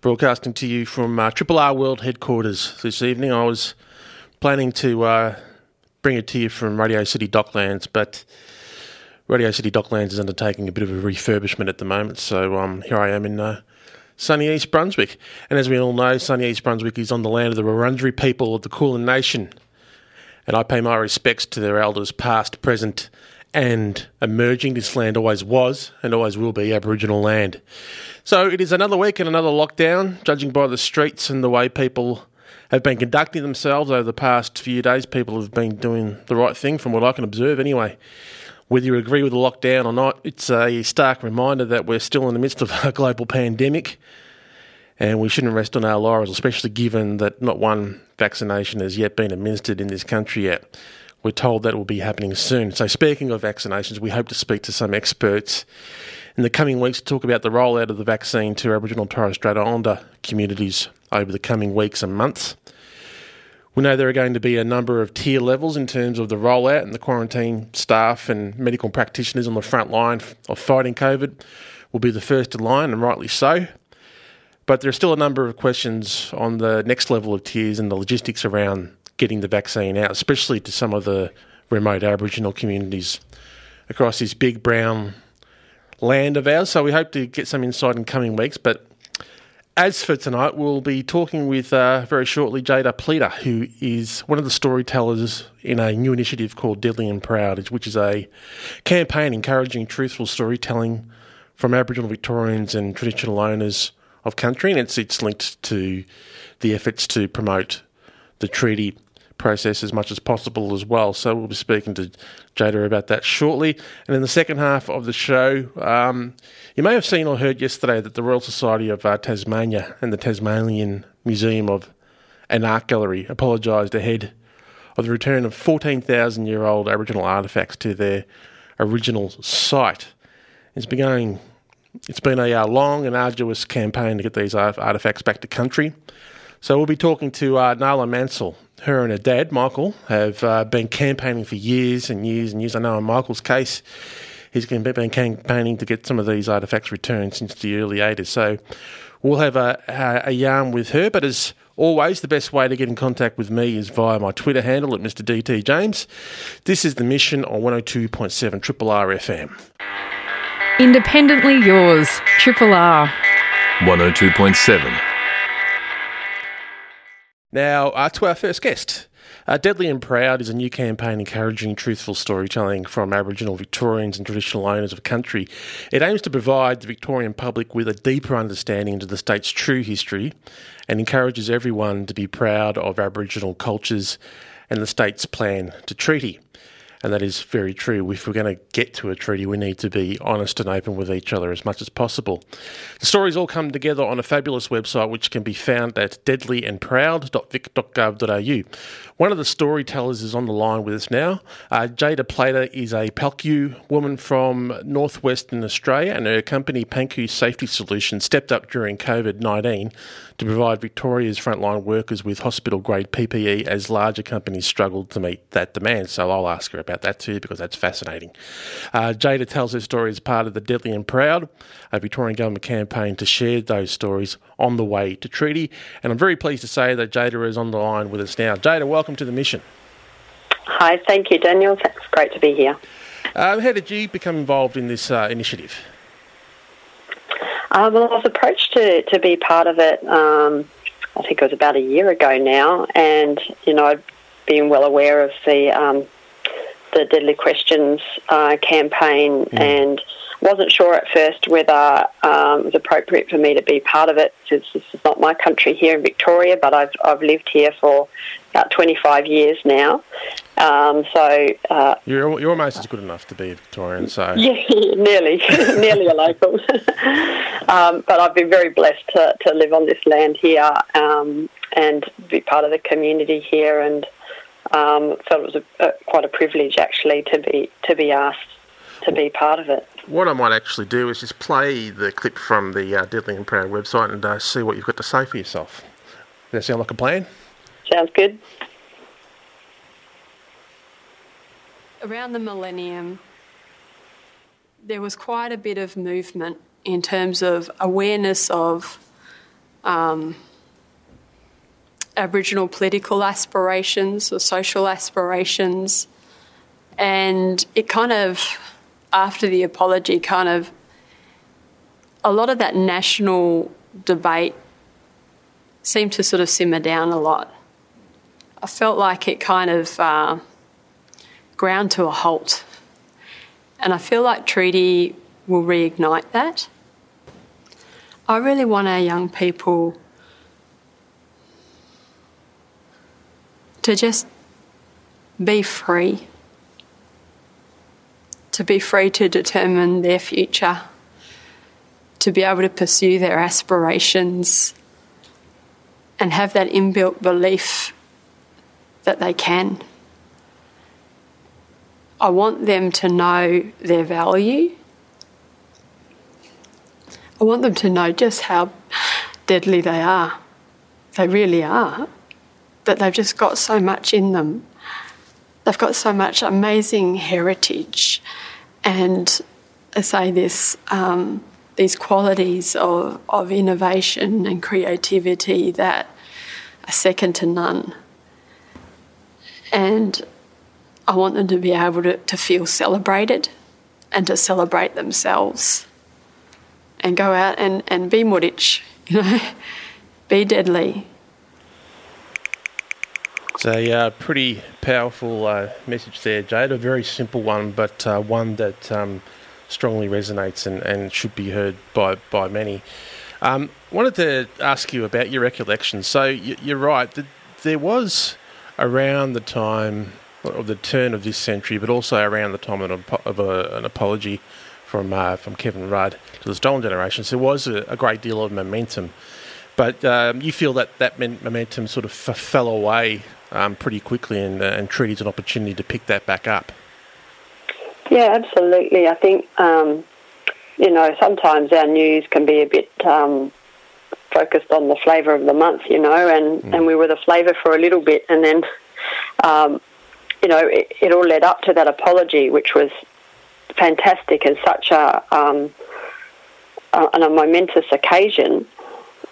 broadcasting to you from uh, Triple R World headquarters this evening. I was planning to uh, bring it to you from Radio City Docklands, but Radio City Docklands is undertaking a bit of a refurbishment at the moment, so um, here I am in uh, sunny East Brunswick. And as we all know, sunny East Brunswick is on the land of the Wurundjeri people of the Kulin Nation. And I pay my respects to their elders, past, present, and emerging. This land always was and always will be Aboriginal land. So it is another week and another lockdown, judging by the streets and the way people have been conducting themselves over the past few days. People have been doing the right thing, from what I can observe anyway. Whether you agree with the lockdown or not, it's a stark reminder that we're still in the midst of a global pandemic and we shouldn't rest on our laurels, especially given that not one vaccination has yet been administered in this country yet. We're told that will be happening soon. So, speaking of vaccinations, we hope to speak to some experts in the coming weeks to talk about the rollout of the vaccine to Aboriginal and Torres Strait Islander communities over the coming weeks and months. We know there are going to be a number of tier levels in terms of the rollout, and the quarantine staff and medical practitioners on the front line of fighting COVID will be the first in line, and rightly so. But there are still a number of questions on the next level of tiers and the logistics around getting the vaccine out, especially to some of the remote Aboriginal communities across this big brown land of ours. So we hope to get some insight in coming weeks. But as for tonight, we'll be talking with uh, very shortly Jadah Pleiter, who is one of the storytellers in a new initiative called Deadly and Proud, which is a campaign encouraging truthful storytelling from Aboriginal Victorians and traditional owners of country, and it's it's linked to the efforts to promote the treaty process as much as possible as well. So we'll be speaking to Jadah about that shortly. And in the second half of the show, um, you may have seen or heard yesterday that the Royal Society of uh, Tasmania and the Tasmanian Museum of an Art Gallery apologised ahead of the return of 14,000 year old Aboriginal artefacts to their original site. It's been going it's been a uh, long and arduous campaign to get these artifacts back to country. So we'll be talking to uh, Nala Mansell. Her and her dad, Michael, have uh, been campaigning for years and years and years. I know in Michael's case, he's been campaigning to get some of these artifacts returned since the early 80s. So we'll have a, a, a yarn with her. But as always, the best way to get in contact with me is via my Twitter handle at Mr. DT James. This is the mission on 102.7 Triple R FM. Independently yours, Triple R. 102.7. Now, uh, to our first guest. Uh, Deadly and Proud is a new campaign encouraging truthful storytelling from Aboriginal Victorians and traditional owners of country. It aims to provide the Victorian public with a deeper understanding into the state's true history and encourages everyone to be proud of Aboriginal cultures and the state's plan to treaty. And that is very true. If we're going to get to a treaty, we need to be honest and open with each other as much as possible. The stories all come together on a fabulous website which can be found at deadlyandproud.vic.gov.au. One of the storytellers is on the line with us now. Uh, Jadah Pleiter is a Palyku woman from northwestern Australia, and her company, Panku Safety Solutions, stepped up during COVID 19 to provide Victoria's frontline workers with hospital grade PPE as larger companies struggled to meet that demand. So I'll ask her about that too because that's fascinating. Uh, Jadah tells her story as part of the Deadly and Proud, a Victorian government campaign to share those stories on the way to treaty. And I'm very pleased to say that Jadah is on the line with us now. Jadah, welcome to the mission. Hi, thank you, Daniel. It's great to be here. Um, how did you become involved in this uh, initiative? Uh, well, I was approached to, to be part of it, um, I think it was about a year ago now, and, you know, I'd been well aware of the, um, the Deadly Questions uh, campaign mm. and wasn't sure at first whether um, it was appropriate for me to be part of it since this is not my country here in Victoria, but I've, I've lived here for about 25 years now. Um, so uh, you're you're almost as good enough to be a Victorian. So yeah, nearly, nearly a local. um, but I've been very blessed to, to live on this land here um, and be part of the community here, and um, felt it was a, a, quite a privilege actually to be to be asked to be part of it. What I might actually do is just play the clip from the uh, Deadly and Proud website and uh, see what you've got to say for yourself. Does that sound like a plan? Sounds good. around the millennium, there was quite a bit of movement in terms of awareness of um, Aboriginal political aspirations or social aspirations. And it kind of, after the apology, kind of, a lot of that national debate seemed to sort of simmer down a lot. I felt like it kind of uh, ground to a halt. And I feel like treaty will reignite that. I really want our young people to just be free, to be free to determine their future, to be able to pursue their aspirations, and have that inbuilt belief that they can. I want them to know their value. I want them to know just how deadly they are. They really are. They've just got so much in them. They've got so much amazing heritage and I say this um, these qualities of, of innovation and creativity that are second to none. And I want them to be able to, to feel celebrated and to celebrate themselves and go out and, and be Muditch, you know, be deadly. It's a uh, pretty powerful uh, message there, Jade. A very simple one, but uh, one that um, strongly resonates and, and should be heard by, by many. Um, wanted to ask you about your recollections. So you, are right, there was around the time of the turn of this century, but also around the time of an, of a, an apology from uh, from Kevin Rudd to the Stolen Generations, there was a, a great deal of momentum. But um, you feel that that momentum sort of f- fell away um, pretty quickly, and, uh, and treaty's an opportunity to pick that back up. Yeah, absolutely. I think um, you know sometimes our news can be a bit um, focused on the flavour of the month, you know, and, mm. and we were the flavour for a little bit, and then um, you know, it, it, all led up to that apology, which was fantastic and such a, um, a, a momentous occasion.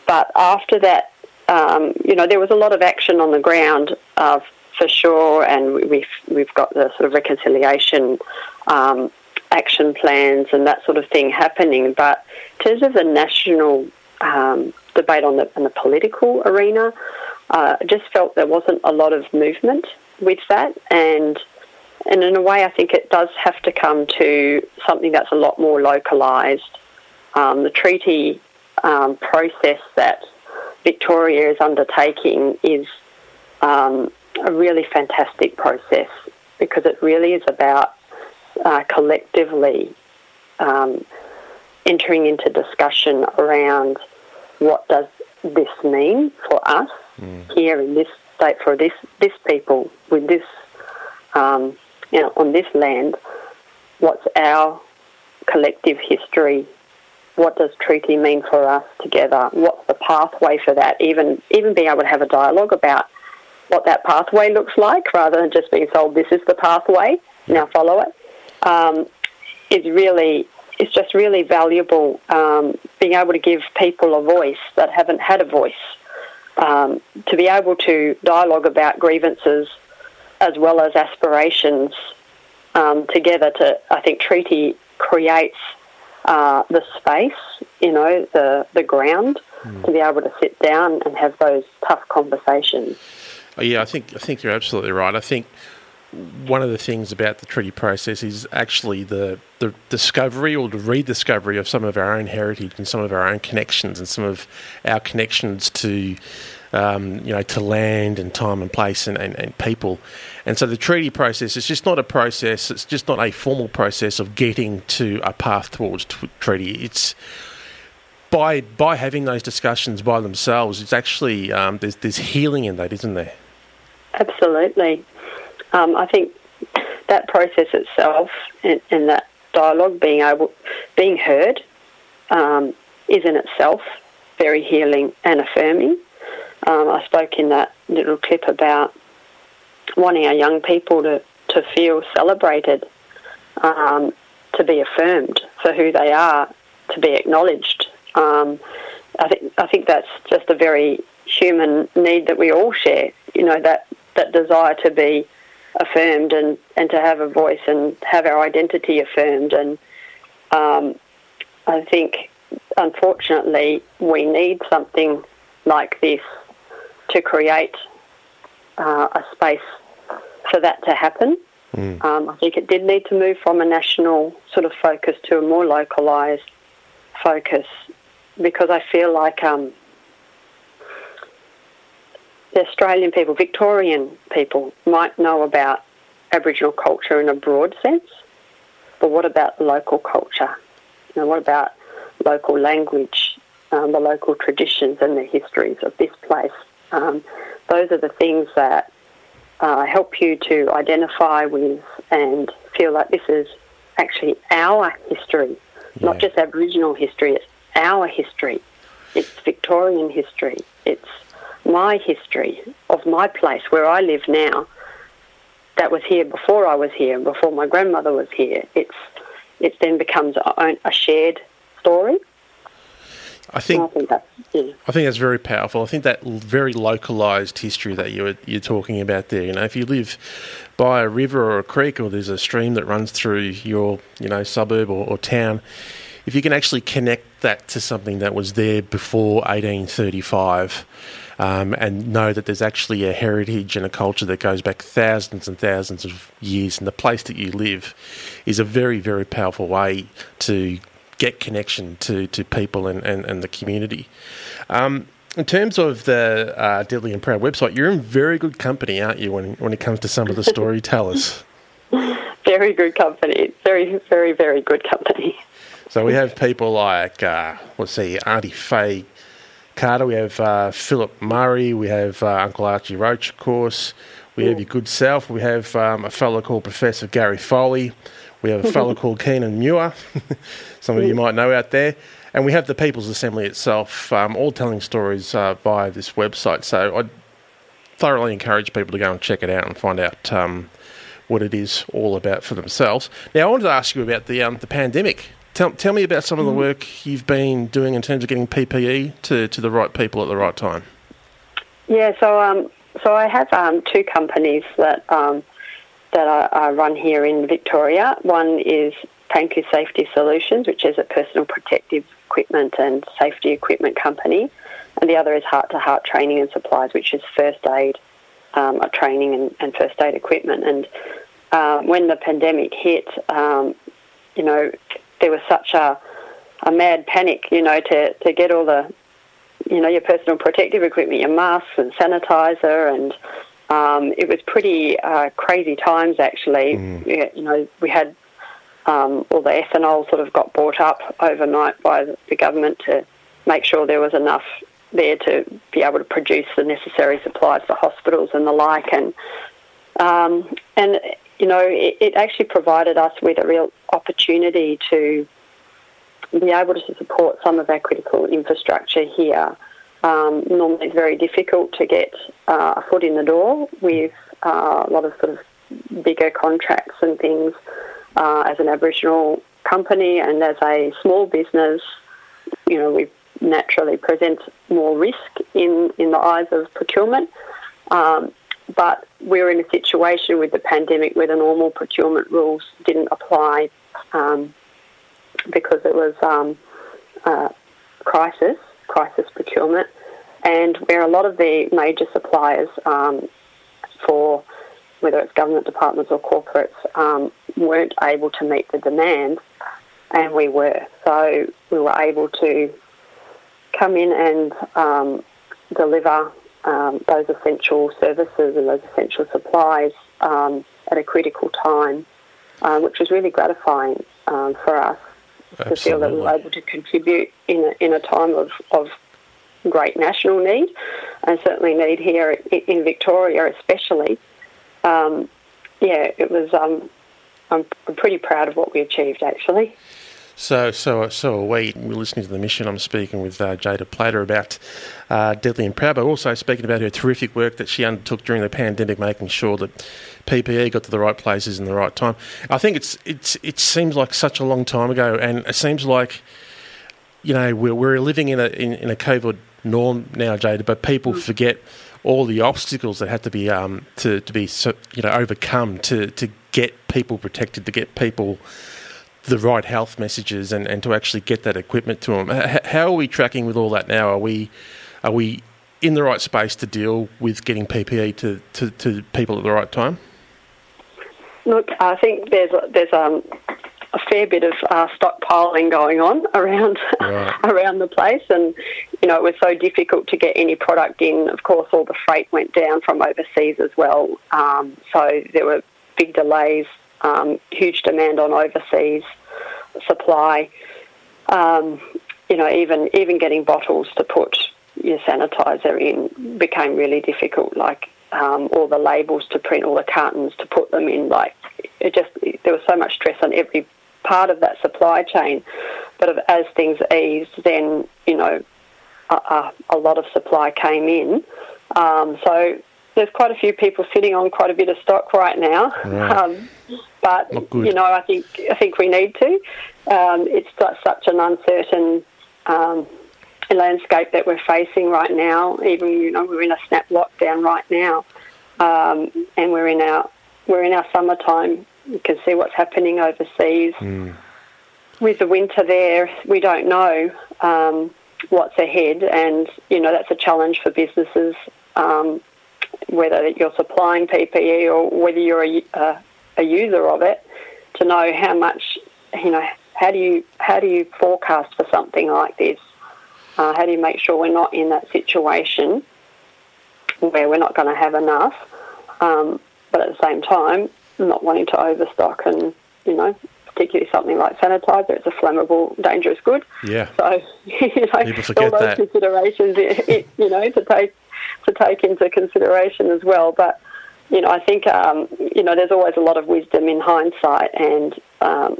But after that, um, you know, there was a lot of action on the ground uh, for sure, and we've we've got the sort of reconciliation um, action plans and that sort of thing happening. But in terms of the national um, debate on the, on the political arena, uh, I just felt there wasn't a lot of movement with that, and and in a way, I think it does have to come to something that's a lot more localised. Um, the treaty um, process that Victoria is undertaking is um, a really fantastic process because it really is about uh, collectively um, entering into discussion around what does this mean for us mm. here in this state for this this people with this um, you know, on this land. What's our collective history? What does treaty mean for us together? What's the pathway for that? Even even being able to have a dialogue about what that pathway looks like, rather than just being told this is the pathway, now follow it, um, is really is just really valuable. Um, being able to give people a voice that haven't had a voice um, to be able to dialogue about grievances as well as aspirations um, together to, I think, treaty creates uh, the space, you know, the, the ground mm. to be able to sit down and have those tough conversations. Oh, yeah, I think I think you're absolutely right. I think one of the things about the treaty process is actually the, the discovery or the rediscovery of some of our own heritage and some of our own connections and some of our connections to um, you know to land and time and place and, and, and people. And so the treaty process is just not a process. It's just not a formal process of getting to a path towards t- treaty. It's by by having those discussions by themselves. It's actually um, there's there's healing in that, isn't there? Absolutely. Um, I think that process itself and, and, that dialogue being able, being heard, um, is in itself very healing and affirming. Um, I spoke in that little clip about wanting our young people to, to feel celebrated, um, to be affirmed for who they are, to be acknowledged. Um, I think I think that's just a very human need that we all share. You know that that desire to be affirmed and, and to have a voice and have our identity affirmed. And um, I think, unfortunately, we need something like this to create uh, a space for that to happen. Mm. Um, I think it did need to move from a national sort of focus to a more localised focus because I feel like um, the Australian people, Victorian people, might know about Aboriginal culture in a broad sense, but what about local culture? You know, what about local language, um, the local traditions and the histories of this place? Um, those are the things that uh, help you to identify with and feel like this is actually our history, yeah. not just Aboriginal history, it's our history. It's Victorian history. It's my history of my place where I live now that was here before I was here, and before my grandmother was here. It's it then becomes a, a shared story. I think, I think, that's, yeah. I think that's very powerful. I think that very localized history that you're you're talking about there. You know, if you live by a river or a creek, or there's a stream that runs through your you know suburb or, or town, if you can actually connect that to something that was there before 1835 um, and know that there's actually a heritage and a culture that goes back thousands and thousands of years, and the place that you live is a very, very powerful way to get connection to, to people and, and, and the community. Um, in terms of the uh, Deadly and Proud website, you're in very good company, aren't you, when, when it comes to some of the storytellers? very good company. Very, very, very good company. So we have people like, uh, let's see, Auntie Faye Carter, we have uh, Philip Murray, we have uh, Uncle Archie Roach, of course. We have your good self. We have um, a fellow called Professor Gary Foley. We have a fellow called Keenan Muir. Some of you might know out there. And we have the People's Assembly itself, um, all telling stories uh, via this website. So I thoroughly encourage people to go and check it out and find out um, what it is all about for themselves. Now, I wanted to ask you about the um, the pandemic. Tell, tell me about some of the mm-hmm. work you've been doing in terms of getting PPE to, to the right people at the right time. Yeah, so um, so I have um, two companies that um, that I, I, run here in Victoria. One is Panku Safety Solutions, which is a personal protective equipment and safety equipment company, and the other is Heart to Heart Training and Supplies, which is first aid um, training and, and, first aid equipment. And uh, when the pandemic hit, um, you know, there was such a, a mad panic, you know, to, to get all the, you know, your personal protective equipment, your masks and sanitizer, and um, it was pretty uh, crazy times actually. Mm. You know, we had um, all the ethanol sort of got bought up overnight by the government to make sure there was enough there to be able to produce the necessary supplies for hospitals and the like, and um, and you know, it, it, actually provided us with a real opportunity to be able to support some of our critical infrastructure here. Um, normally, it's very difficult to get uh, a foot in the door with uh, a lot of sort of bigger contracts and things uh, as an Aboriginal company and as a small business. You know, we naturally present more risk in, in the eyes of procurement. Um, but we're in a situation with the pandemic where the normal procurement rules didn't apply um, because it was um, uh, crisis, crisis procurement, and where a lot of the major suppliers um, for whether it's government departments or corporates, um, weren't able to meet the demand, and we were. So we were able to come in and um, deliver um, those essential services and those essential supplies um, at a critical time, uh, which was really gratifying um, for us to feel that we were able to contribute in a, in a time of, of great national need and certainly need here in, in Victoria, especially. Um, yeah, it was. Um, I'm pretty proud of what we achieved, actually. So, so, so are we. We're listening to the mission. I'm speaking with uh, Jadah Pleiter about uh, Deadly and Proud, but also speaking about her terrific work that she undertook during the pandemic, making sure that PPE got to the right places in the right time. I think it's it's it seems like such a long time ago, and it seems like you know we're, we're living in a in, in a COVID norm now, Jadah, but people mm. forget all the obstacles that had to be um, to to be you know overcome to to get people protected, to get people the right health messages, and, and to actually get that equipment to them. H- how are we tracking with all that now? Are we are we in the right space to deal with getting PPE to, to, to people at the right time? Look, I think there's there's um, a fair bit of uh, stockpiling going on around right. around the place, and you know it was so difficult to get any product in. Of course, all the freight went down from overseas as well, um, so there were big delays, um, huge demand on overseas supply. Um, you know, even even getting bottles to put your sanitizer in became really difficult. Like um, all the labels to print, all the cartons to put them in. Like it just there was so much stress on every part of that supply chain. But as things eased, then you know a, a lot of supply came in. Um, so there's quite a few people sitting on quite a bit of stock right now. Right. Um, but you know, I think I think we need to. Um, it's such an uncertain um, landscape that we're facing right now. Even you know, we're in a snap lockdown right now, um, and we're in our we're in our summertime you can see what's happening overseas. Mm. With the winter there, we don't know um, what's ahead, and you know that's a challenge for businesses. Um, whether you're supplying PPE or whether you're a, a, a user of it, to know how much, you know, how do you how do you forecast for something like this? Uh, how do you make sure we're not in that situation where we're not going to have enough? Um, but at the same time, not wanting to overstock and, you know, particularly something like sanitizer, it's a flammable, dangerous good. Yeah. So, you know, all those that. considerations, you know, to take to take into consideration as well. But, you know, I think, um, you know, there's always a lot of wisdom in hindsight, and um,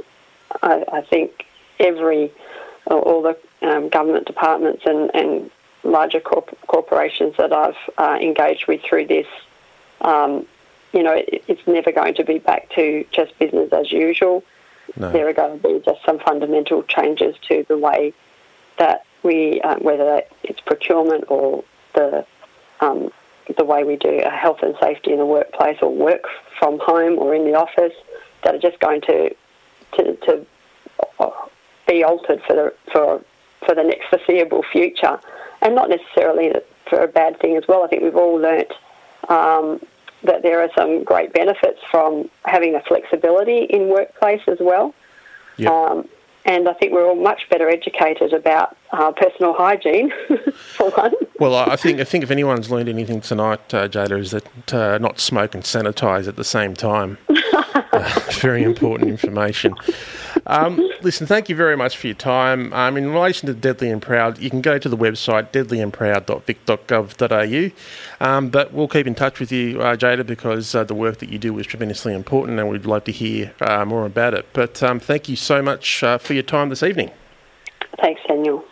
I, I, think every, all the um, government departments and, and larger corp- corporations that I've uh, engaged with through this, um, you know, it, it's never going to be back to just business as usual. No. There are going to be just some fundamental changes to the way that we, uh, whether it's procurement or the um, the way we do health and safety in the workplace or work from home or in the office, that are just going to to, to be altered for the for for the next foreseeable future, and not necessarily for a bad thing as well. I think we've all learnt um, that there are some great benefits from having a flexibility in workplace as well. Yep. Um, and I think we're all much better educated about uh, personal hygiene, for one. Well, I think I think if anyone's learned anything tonight, uh, Jadah, is that uh, not smoke and sanitise at the same time. Uh, very important information. Um, listen, thank you very much for your time. Um, in relation to Deadly and Proud, you can go to the website deadlyandproud.vic.gov.au. Um, but we'll keep in touch with you, uh, Jadah, because uh, the work that you do is tremendously important and we'd like to hear uh, more about it. But um, thank you so much uh, for your time this evening. Thanks, Daniel.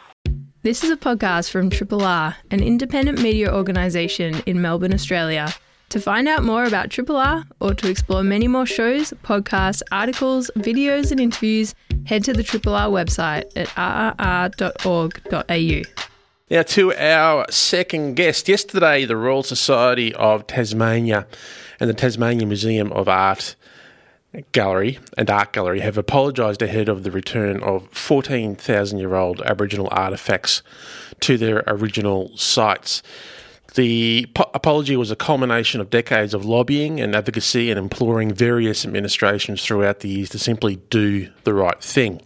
This is a podcast from Triple R, an independent media organisation in Melbourne, Australia. To find out more about Triple R or to explore many more shows, podcasts, articles, videos, and interviews, head to the Triple R website at rrr.org.au. Now, to our second guest. Yesterday, the Royal Society of Tasmania and the Tasmania Museum of Art Gallery and Art Gallery have apologised ahead of the return of 14,000 year old Aboriginal artefacts to their original sites. The po- apology was a culmination of decades of lobbying and advocacy and imploring various administrations throughout the years to simply do the right thing.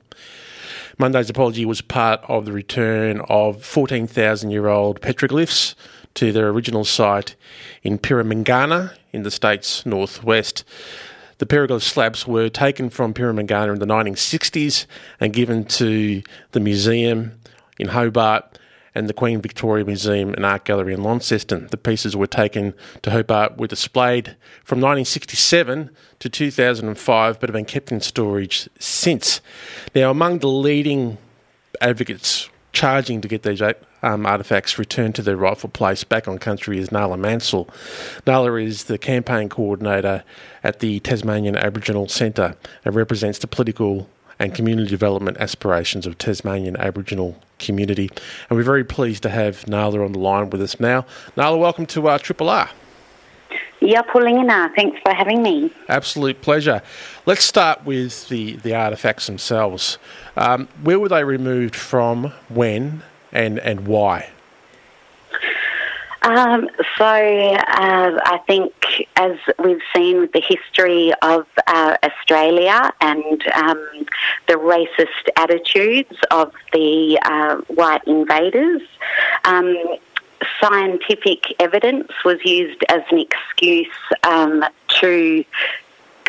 Monday's apology was part of the return of 14,000 year old petroglyphs to their original site in Preminghana in the state's northwest. The petroglyph slabs were taken from Preminghana in the 1960s and given to the museum in Hobart and the Queen Victoria Museum and Art Gallery in Launceston. The pieces were taken to Hobart, were displayed from 1967 to 2005, but have been kept in storage since. Now, among the leading advocates charging to get these um, artefacts returned to their rightful place back on country is Nala Mansell. Nala is the campaign coordinator at the Tasmanian Aboriginal Centre and represents the political and community development aspirations of Tasmanian Aboriginal community. And we're very pleased to have Nala on the line with us now. Nala, welcome to uh, Triple R. Yeah, Paulina, thanks for having me. Absolute pleasure. Let's start with the, the artefacts themselves. Um, where were they removed from, when, and, and why? Um, so uh, I think, as we've seen with the history of uh, Australia and um, the racist attitudes of the uh, white invaders, um, scientific evidence was used as an excuse um, to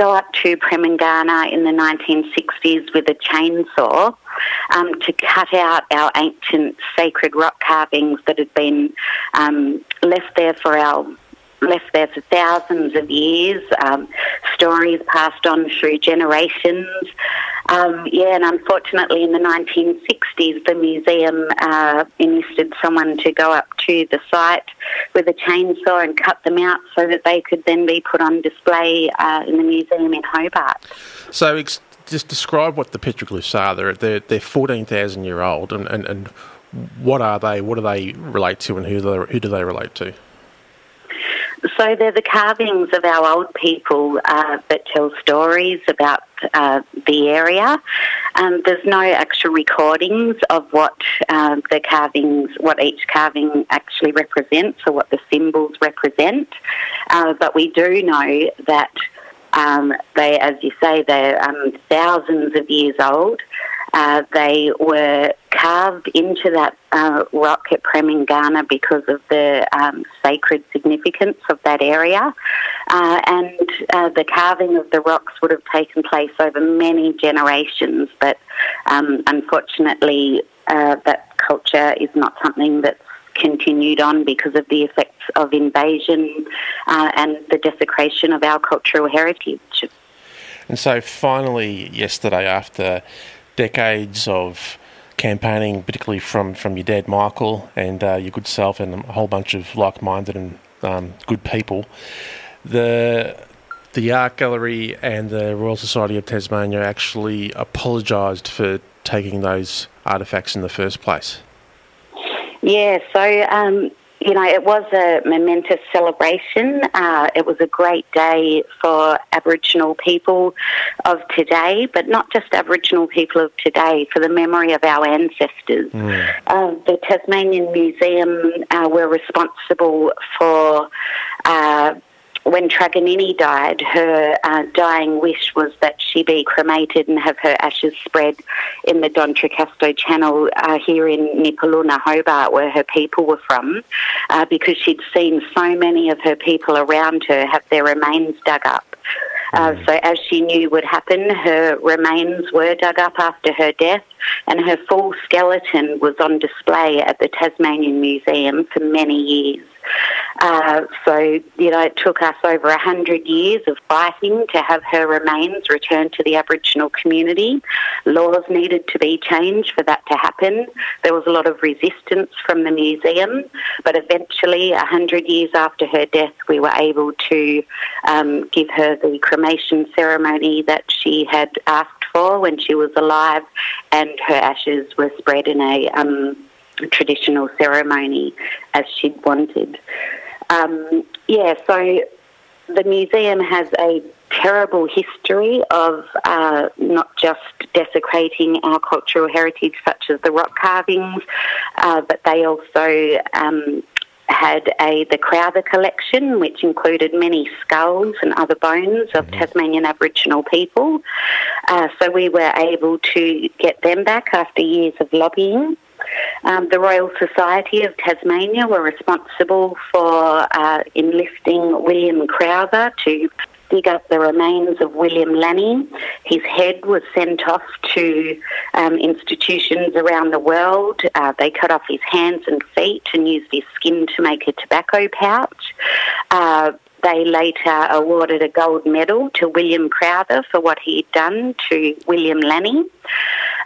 go up to Preminghana in the 1960s with a chainsaw um, to cut out our ancient sacred rock carvings that had been um, left there for our left there for thousands of years, um, stories passed on through generations. Um, yeah, and unfortunately, in the 1960s, the museum uh, enlisted someone to go up to the site with a chainsaw and cut them out so that they could then be put on display uh, in the museum in Hobart. So, ex- just describe what the petroglyphs are. They're, they're, they're 14,000 year old, and, and, and what are they? What do they relate to, and who do they, who do they relate to? So they're the carvings of our old people uh, that tell stories about uh, the area. Um, there's no actual recordings of what uh, the carvings, what each carving actually represents or what the symbols represent, uh, but we do know that um, they, as you say, they're um, thousands of years old. Uh, they were carved into that uh, rock at Preminghana because of the um, sacred significance of that area. Uh, and uh, the carving of the rocks would have taken place over many generations, but um, unfortunately, uh, that culture is not something that's continued on because of the effects of invasion and the desecration of our cultural heritage. And so, finally, yesterday, after decades of campaigning, particularly from, from your dad, Michael, and uh, your good self, and a whole bunch of like minded and um, good people, the the art gallery and the Royal Society of Tasmania actually apologised for taking those artefacts in the first place. Yeah, so um, you know, it was a momentous celebration. Uh, it was a great day for Aboriginal people of today, but not just Aboriginal people of today, for the memory of our ancestors. Mm. Uh, the Tasmanian Museum uh, were responsible for uh, when Truganini died, her uh, dying wish was that she be cremated and have her ashes spread in the D'Entrecasteaux Channel uh, here in Nipaluna, Hobart, where her people were from, uh, because she'd seen so many of her people around her have their remains dug up. Uh, mm. so, as she knew would happen, her remains were dug up after her death, and her full skeleton was on display at the Tasmanian Museum for many years. Uh, so, you know, it took us over a hundred years of fighting to have her remains returned to the Aboriginal community. Laws needed to be changed for that to happen. There was a lot of resistance from the museum, but eventually, a hundred years after her death, we were able to um, give her the cremation ceremony that she had asked for when she was alive, and her ashes were spread in a um, traditional ceremony as she'd wanted. Um, yeah, so the museum has a terrible history of uh, not just desecrating our cultural heritage, such as the rock carvings, uh, but they also um, had a the Crowther collection, which included many skulls and other bones of mm-hmm. Tasmanian Aboriginal people. Uh, so we were able to get them back after years of lobbying. Um, the Royal Society of Tasmania were responsible for uh, enlisting William Crowther to dig up the remains of William Lanne. His head was sent off to um, institutions around the world. Uh, they cut off his hands and feet and used his skin to make a tobacco pouch. Uh, they later awarded a gold medal to William Crowther for what he'd done to William Lanne.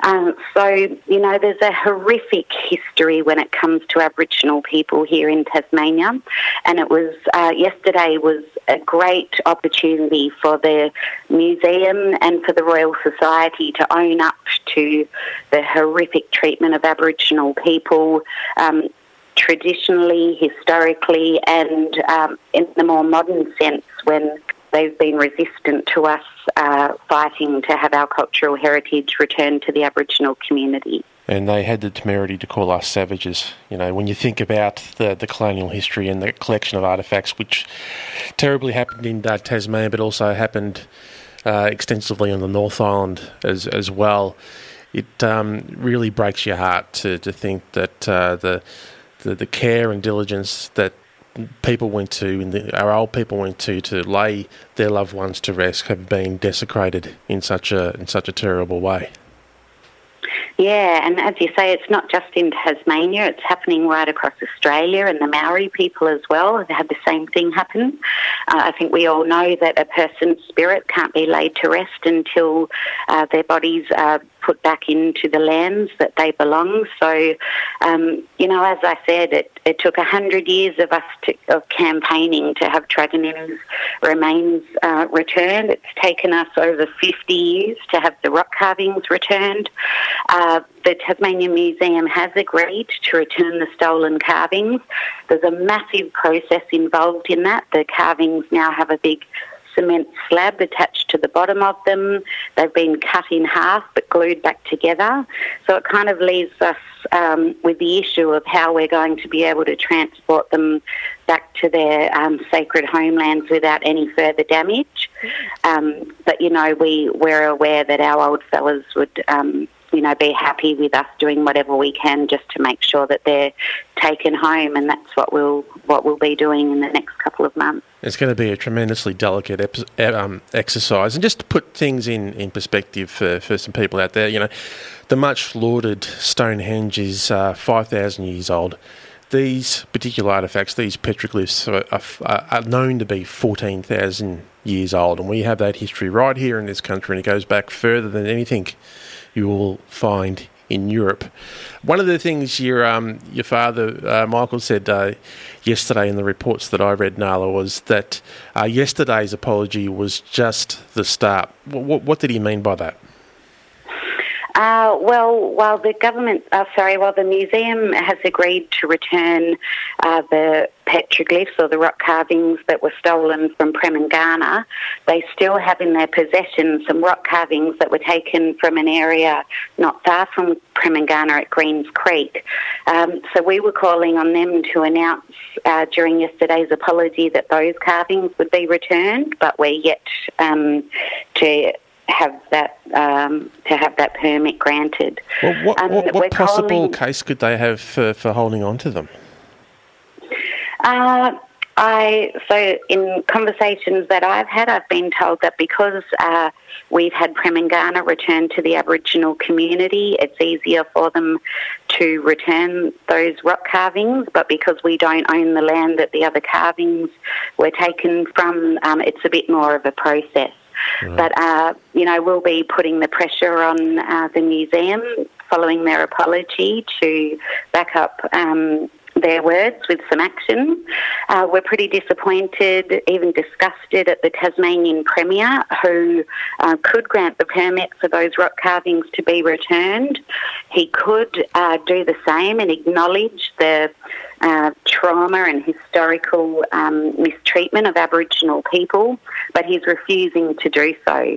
Um, so, you know, there's a horrific history when it comes to Aboriginal people here in Tasmania. And it was, uh, yesterday was a great opportunity for the museum and for the Royal Society to own up to the horrific treatment of Aboriginal people. Um, traditionally, historically, and um, in the more modern sense when they've been resistant to us uh, fighting to have our cultural heritage returned to the Aboriginal community. And they had the temerity to call us savages. You know, when you think about the, the colonial history and the collection of artefacts, which terribly happened in uh, Tasmania, but also happened uh, extensively on the North Island as as well, it um, really breaks your heart to, to think that uh, the the, the care and diligence that people went to, the, our old people went to, to lay their loved ones to rest, have been desecrated in such a in such a terrible way. Yeah, and as you say, it's not just in Tasmania, it's happening right across Australia, and the Maori people as well have had the same thing happen. Uh, I think we all know that a person's spirit can't be laid to rest until uh, their bodies are put back into the lands that they belong. So, um, you know, as I said, it, it took 100 years of us to, of campaigning to have Truganini's remains uh, returned. It's taken us over 50 years to have the rock carvings returned. Uh, the Tasmanian Museum has agreed to return the stolen carvings. There's a massive process involved in that. The carvings now have a big cement slab attached to the bottom of them. They've been cut in half but glued back together. So it kind of leaves us um, with the issue of how we're going to be able to transport them back to their um, sacred homelands without any further damage. Um, but you know, we we're aware that our old fellas would um, you know, be happy with us doing whatever we can just to make sure that they're taken home, and that's what we'll what we'll be doing in the next couple of months. It's going to be a tremendously delicate ep- um, exercise, and just to put things in, in perspective for, for some people out there, you know, the much lauded Stonehenge is uh, five thousand years old. These particular artifacts, these petroglyphs, are, are, are known to be fourteen thousand years old, and we have that history right here in this country, and it goes back further than anything you will find in Europe. One of the things your um, your father uh, Michael said uh, yesterday in the reports that I read, Nala, was that uh, yesterday's apology was just the start. What, what did he mean by that? Uh, well, while the government, uh, sorry, while the museum has agreed to return uh, the petroglyphs or the rock carvings that were stolen from Preminghana, they still have in their possession some rock carvings that were taken from an area not far from Preminghana at Greens Creek. Um, so we were calling on them to announce uh, during yesterday's apology that those carvings would be returned, but we're yet um, to have that um, to have that permit granted. Well, what, um, what, what possible calling, case could they have for, for holding on to them? Uh, I so in conversations that I've had, I've been told that because uh, we've had Preminghana return to the Aboriginal community, it's easier for them to return those rock carvings. But because we don't own the land that the other carvings were taken from, um, it's a bit more of a process. But, uh, you know, we'll be putting the pressure on uh, the museum following their apology to back up um, their words with some action. Uh, we're pretty disappointed, even disgusted at the Tasmanian Premier, who uh, could grant the permit for those rock carvings to be returned. He could uh, do the same and acknowledge the uh, trauma and historical um, mistreatment of Aboriginal people, but he's refusing to do so.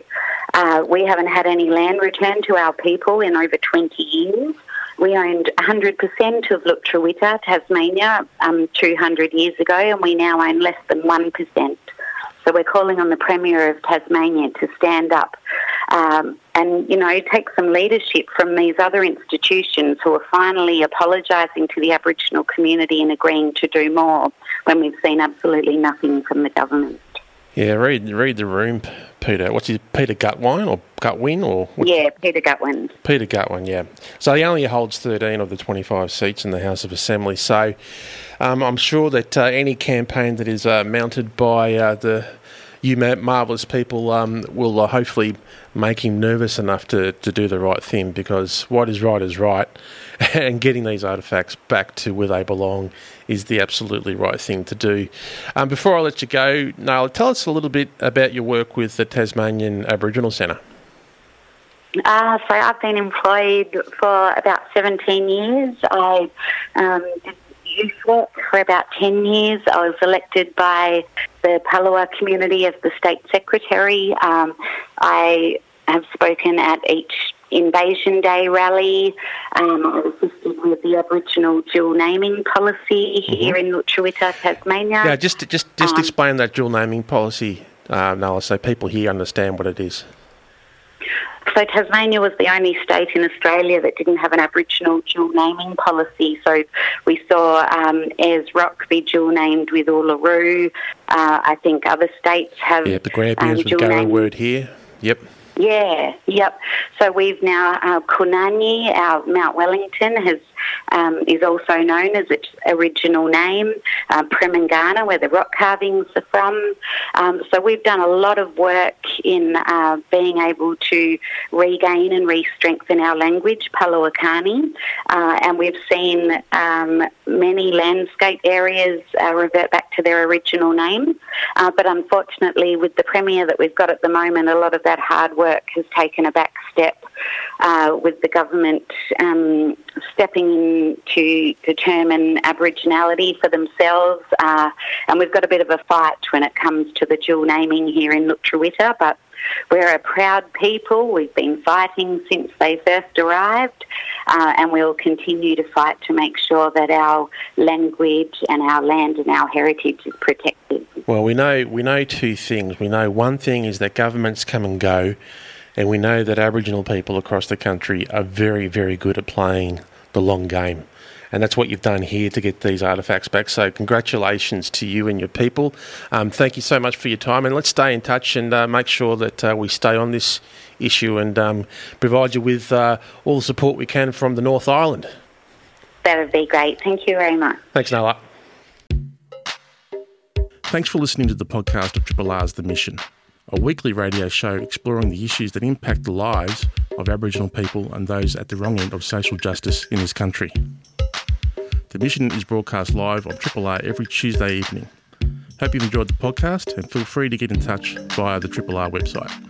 Uh, we haven't had any land returned to our people in over 20 years. We owned 100% of Lutruwita, Tasmania, um, 200 years ago, and we now own less than 1%. So we're calling on the Premier of Tasmania to stand up um, and, you know, take some leadership from these other institutions who are finally apologising to the Aboriginal community and agreeing to do more when we've seen absolutely nothing from the government. Yeah, read read the room, Peter. What's his Peter Gutwein or Gutwin or yeah, Peter Gutwin. Peter Gutwin, yeah. So he only holds thirteen of the twenty-five seats in the House of Assembly. So um, I'm sure that uh, any campaign that is uh, mounted by uh, the you marvellous people um, will uh, hopefully make him nervous enough to, to do the right thing because what is right is right, and getting these artefacts back to where they belong is the absolutely right thing to do. Um, before I let you go, Nala, tell us a little bit about your work with the Tasmanian Aboriginal Centre. Uh, so I've been employed for about 17 years. I um, did youth work for about 10 years. I was elected by the Palawa community as the state secretary. Um, I have spoken at each Invasion Day rally. Um, I assisted with the Aboriginal dual naming policy here mm-hmm. in Lutruwita, Tasmania. Yeah, just just just um, explain that dual naming policy, uh, Nala, so people here understand what it is. So Tasmania was the only state in Australia that didn't have an Aboriginal dual naming policy. So we saw um, Ayers Rock be dual named with Uluru. Uh, I think other states have. Yeah, the Grampians um, with Garo word here. Yep. Yeah, yep. So we've now, uh, Kunanyi, our Mount Wellington, has um, is also known as its original name, uh, Preminghana, where the rock carvings are from. Um, so we've done a lot of work in uh, being able to regain and re-strengthen our language, Palawakani, uh, and we've seen um, many landscape areas uh, revert back to their original name. Uh, but unfortunately, with the premier that we've got at the moment, a lot of that hard work has taken a back step uh, with the government um, stepping in to determine Aboriginality for themselves. Uh, and we've got a bit of a fight when it comes to the dual naming here in Lutruwita, but we're a proud people. We've been fighting since they first arrived, uh, and we'll continue to fight to make sure that our language and our land and our heritage is protected. Well, we know we know two things. We know one thing is that governments come and go, and we know that Aboriginal people across the country are very, very good at playing the long game. And that's what you've done here to get these artefacts back. So, congratulations to you and your people. Um, thank you so much for your time. And let's stay in touch and uh, make sure that uh, we stay on this issue and um, provide you with uh, all the support we can from the North Island. That would be great. Thank you very much. Thanks, Nala. Thanks for listening to the podcast of Triple R's The Mission a weekly radio show exploring the issues that impact the lives of Aboriginal people and those at the wrong end of social justice in this country. The mission is broadcast live on Triple R every Tuesday evening. Hope you've enjoyed the podcast and feel free to get in touch via the Triple R website.